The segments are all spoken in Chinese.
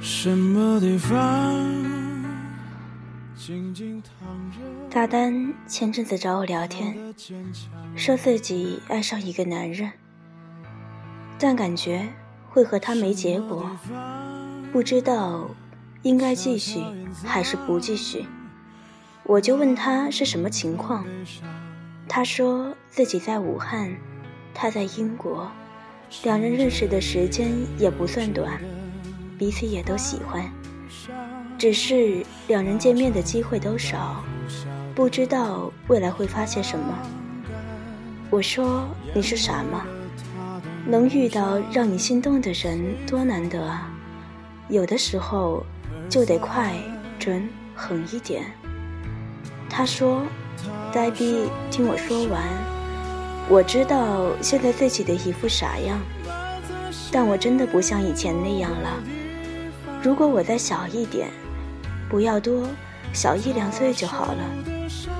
什么地方？大丹前阵子找我聊天，说自己爱上一个男人，但感觉会和他没结果，不知道应该继续还是不继续。我就问他是什么情况，他说自己在武汉，他在英国，两人认识的时间也不算短，彼此也都喜欢。只是两人见面的机会都少，不知道未来会发现什么。我说你是傻吗？能遇到让你心动的人多难得啊！有的时候就得快、准、狠一点。他说：“呆逼，听我说完。我知道现在自己的一副傻样，但我真的不像以前那样了。如果我再小一点。”不要多，小一两岁就好了。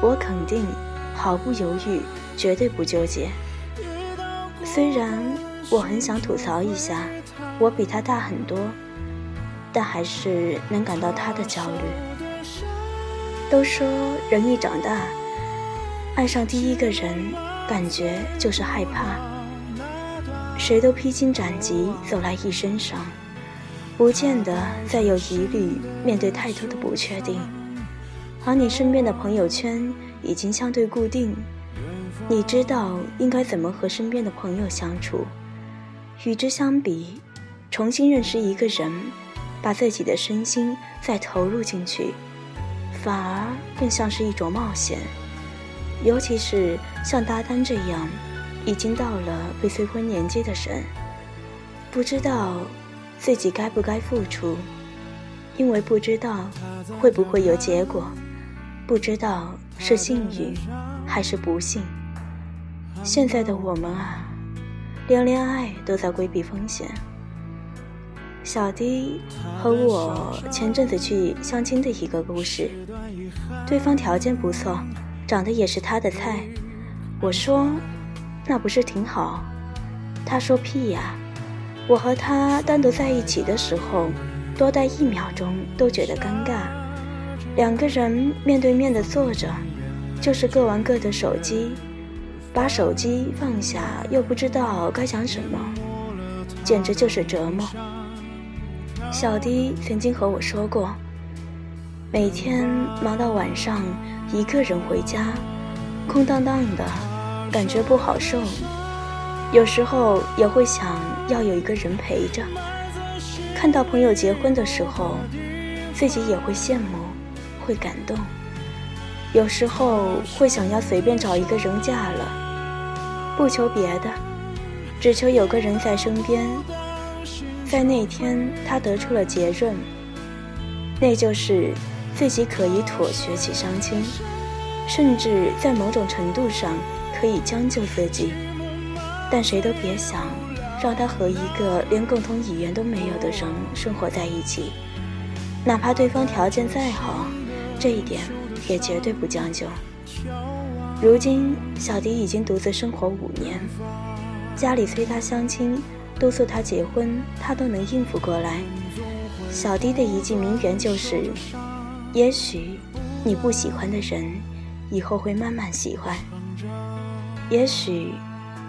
我肯定，毫不犹豫，绝对不纠结。虽然我很想吐槽一下，我比他大很多，但还是能感到他的焦虑。都说人一长大，爱上第一个人，感觉就是害怕。谁都披荆斩棘，走来一身伤。不见得再有疑虑，面对太多的不确定，而你身边的朋友圈已经相对固定，你知道应该怎么和身边的朋友相处。与之相比，重新认识一个人，把自己的身心再投入进去，反而更像是一种冒险。尤其是像大丹这样，已经到了被催婚年纪的人，不知道。自己该不该付出？因为不知道会不会有结果，不知道是幸运还是不幸。现在的我们啊，连恋爱都在规避风险。小迪和我前阵子去相亲的一个故事，对方条件不错，长得也是他的菜。我说：“那不是挺好？”他说：“屁呀。”我和他单独在一起的时候，多待一秒钟都觉得尴尬。两个人面对面的坐着，就是各玩各的手机，把手机放下又不知道该讲什么，简直就是折磨。小迪曾经和我说过，每天忙到晚上，一个人回家，空荡荡的，感觉不好受。有时候也会想要有一个人陪着，看到朋友结婚的时候，自己也会羡慕，会感动。有时候会想要随便找一个人嫁了，不求别的，只求有个人在身边。在那天，他得出了结论，那就是自己可以妥协去相亲，甚至在某种程度上可以将就自己。但谁都别想让他和一个连共同语言都没有的人生活在一起，哪怕对方条件再好，这一点也绝对不将就。如今小迪已经独自生活五年，家里催他相亲，督促他结婚，他都能应付过来。小迪的一句名言就是：“也许你不喜欢的人，以后会慢慢喜欢。也许。”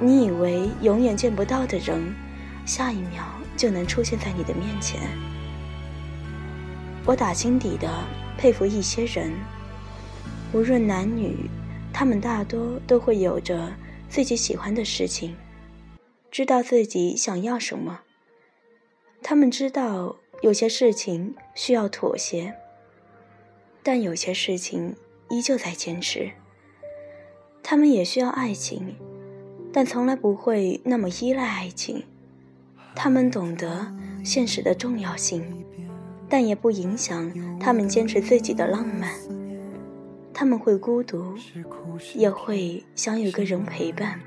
你以为永远见不到的人，下一秒就能出现在你的面前。我打心底的佩服一些人，无论男女，他们大多都会有着自己喜欢的事情，知道自己想要什么。他们知道有些事情需要妥协，但有些事情依旧在坚持。他们也需要爱情。但从来不会那么依赖爱情，他们懂得现实的重要性，但也不影响他们坚持自己的浪漫。他们会孤独，也会想有个人陪伴，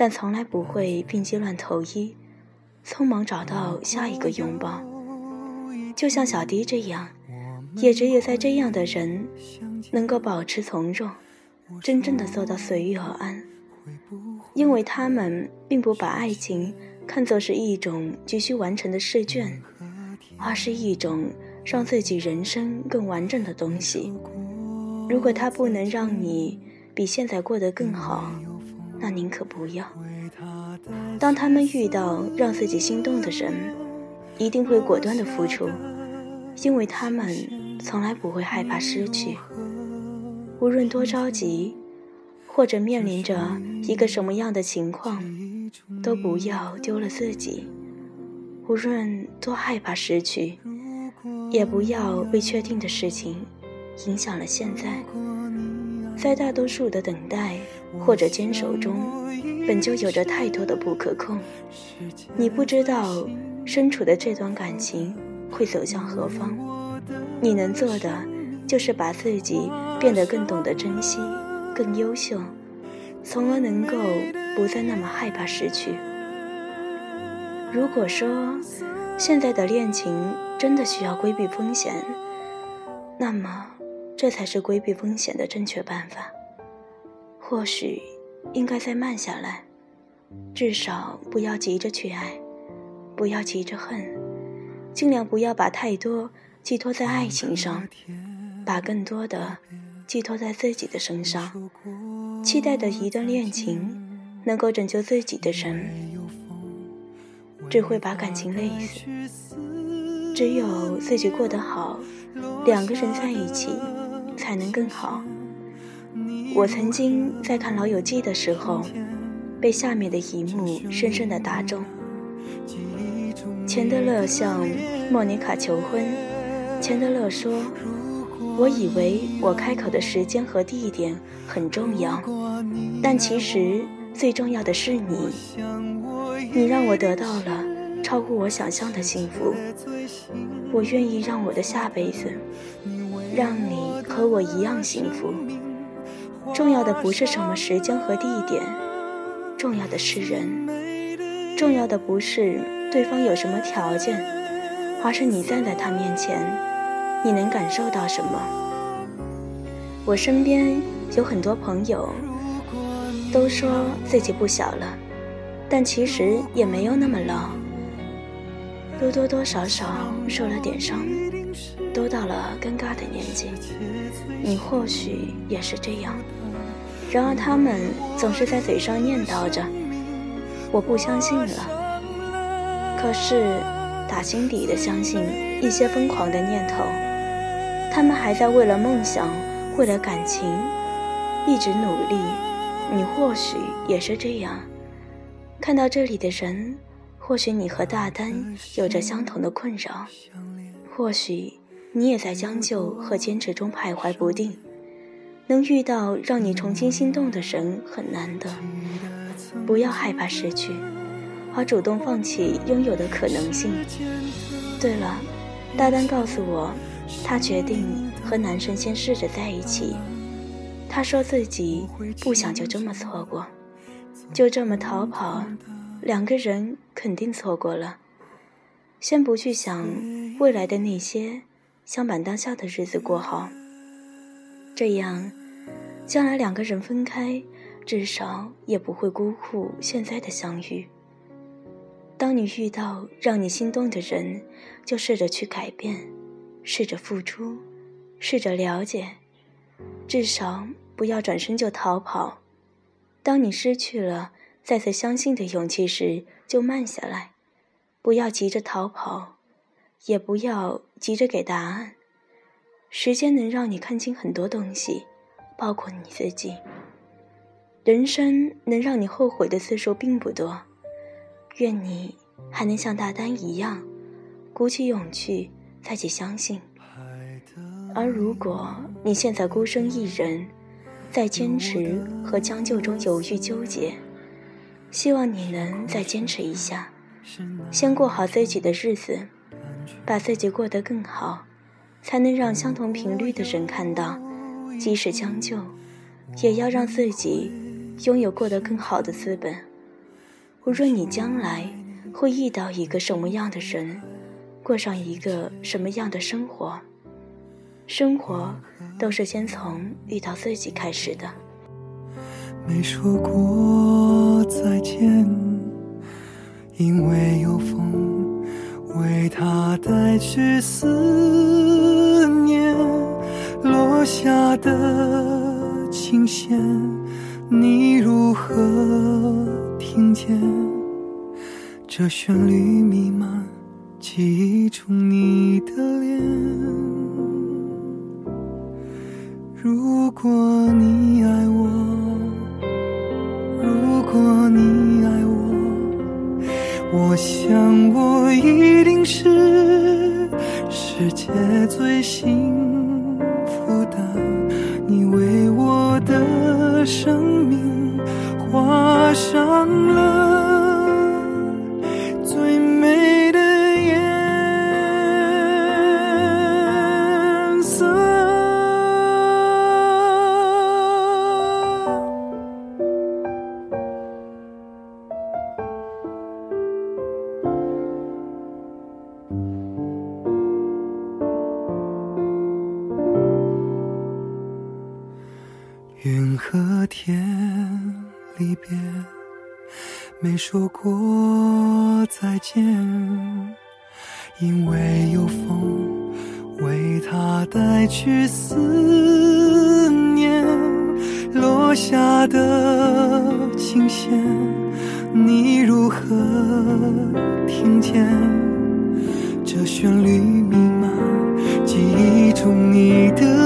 但从来不会病急乱投医，匆忙找到下一个拥抱。就像小迪这样，也只有在这样的人，能够保持从容，真正的做到随遇而安，因为他们并不把爱情看作是一种急需完成的试卷，而是一种让自己人生更完整的东西。如果他不能让你比现在过得更好，那宁可不要。当他们遇到让自己心动的人，一定会果断的付出。因为他们从来不会害怕失去，无论多着急，或者面临着一个什么样的情况，都不要丢了自己。无论多害怕失去，也不要为确定的事情影响了现在。在大多数的等待或者坚守中，本就有着太多的不可控。你不知道身处的这段感情。会走向何方？你能做的就是把自己变得更懂得珍惜，更优秀，从而能够不再那么害怕失去。如果说现在的恋情真的需要规避风险，那么这才是规避风险的正确办法。或许应该再慢下来，至少不要急着去爱，不要急着恨。尽量不要把太多寄托在爱情上，把更多的寄托在自己的身上。期待的一段恋情，能够拯救自己的人，只会把感情累死。只有自己过得好，两个人在一起才能更好。我曾经在看《老友记》的时候，被下面的一幕深深的打中。钱德勒向莫妮卡求婚。钱德勒说：“我以为我开口的时间和地点很重要，但其实最重要的是你。你让我得到了超乎我想象的幸福。我愿意让我的下辈子，让你和我一样幸福。重要的不是什么时间和地点，重要的是人。重要的不是。”对方有什么条件，而是你站在他面前，你能感受到什么？我身边有很多朋友，都说自己不小了，但其实也没有那么老，都多多少少受了点伤，都到了尴尬的年纪。你或许也是这样，然而他们总是在嘴上念叨着：“我不相信了。”可是，打心底的相信一些疯狂的念头，他们还在为了梦想，为了感情，一直努力。你或许也是这样。看到这里的人，或许你和大丹有着相同的困扰，或许你也在将就和坚持中徘徊不定。能遇到让你重新心动的人很难得，不要害怕失去。而主动放弃拥有的可能性。对了，大丹告诉我，他决定和男生先试着在一起。他说自己不想就这么错过，就这么逃跑，两个人肯定错过了。先不去想未来的那些，想把当下的日子过好。这样，将来两个人分开，至少也不会辜负现在的相遇。当你遇到让你心动的人，就试着去改变，试着付出，试着了解，至少不要转身就逃跑。当你失去了再次相信的勇气时，就慢下来，不要急着逃跑，也不要急着给答案。时间能让你看清很多东西，包括你自己。人生能让你后悔的次数并不多。愿你还能像大丹一样，鼓起勇气再去相信。而如果你现在孤身一人，在坚持和将就中犹豫纠结，希望你能再坚持一下，先过好自己的日子，把自己过得更好，才能让相同频率的人看到。即使将就，也要让自己拥有过得更好的资本。无论你将来会遇到一个什么样的人，过上一个什么样的生活，生活都是先从遇到自己开始的。没说过再见，因为有风为他带去思念，落下的琴弦，你如何听见？这旋律弥漫记忆中你的脸。如果你爱我，如果你爱我，我想我一定是世界最幸生命画上了。云和天离别。没说过再见，因为有风为他带去思念，落下的琴弦，你如何听见？这旋律弥漫记忆中你的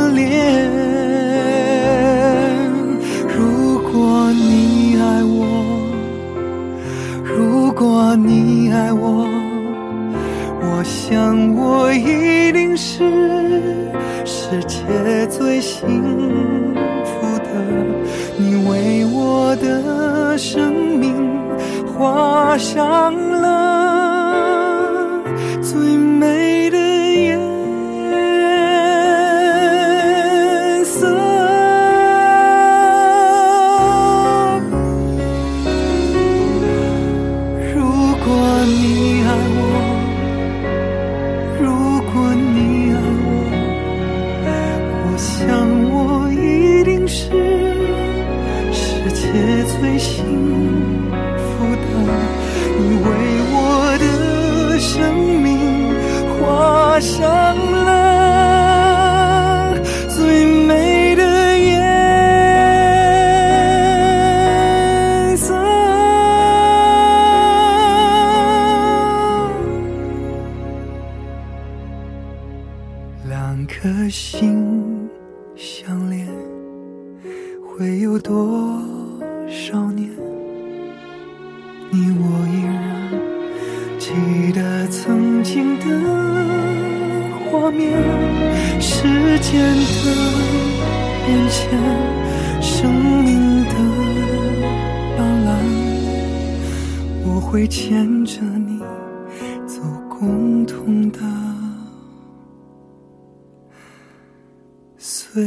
想会有多少年？你我依然记得曾经的画面，时间的变迁，生命的斑斓，我会牵着你走共同的岁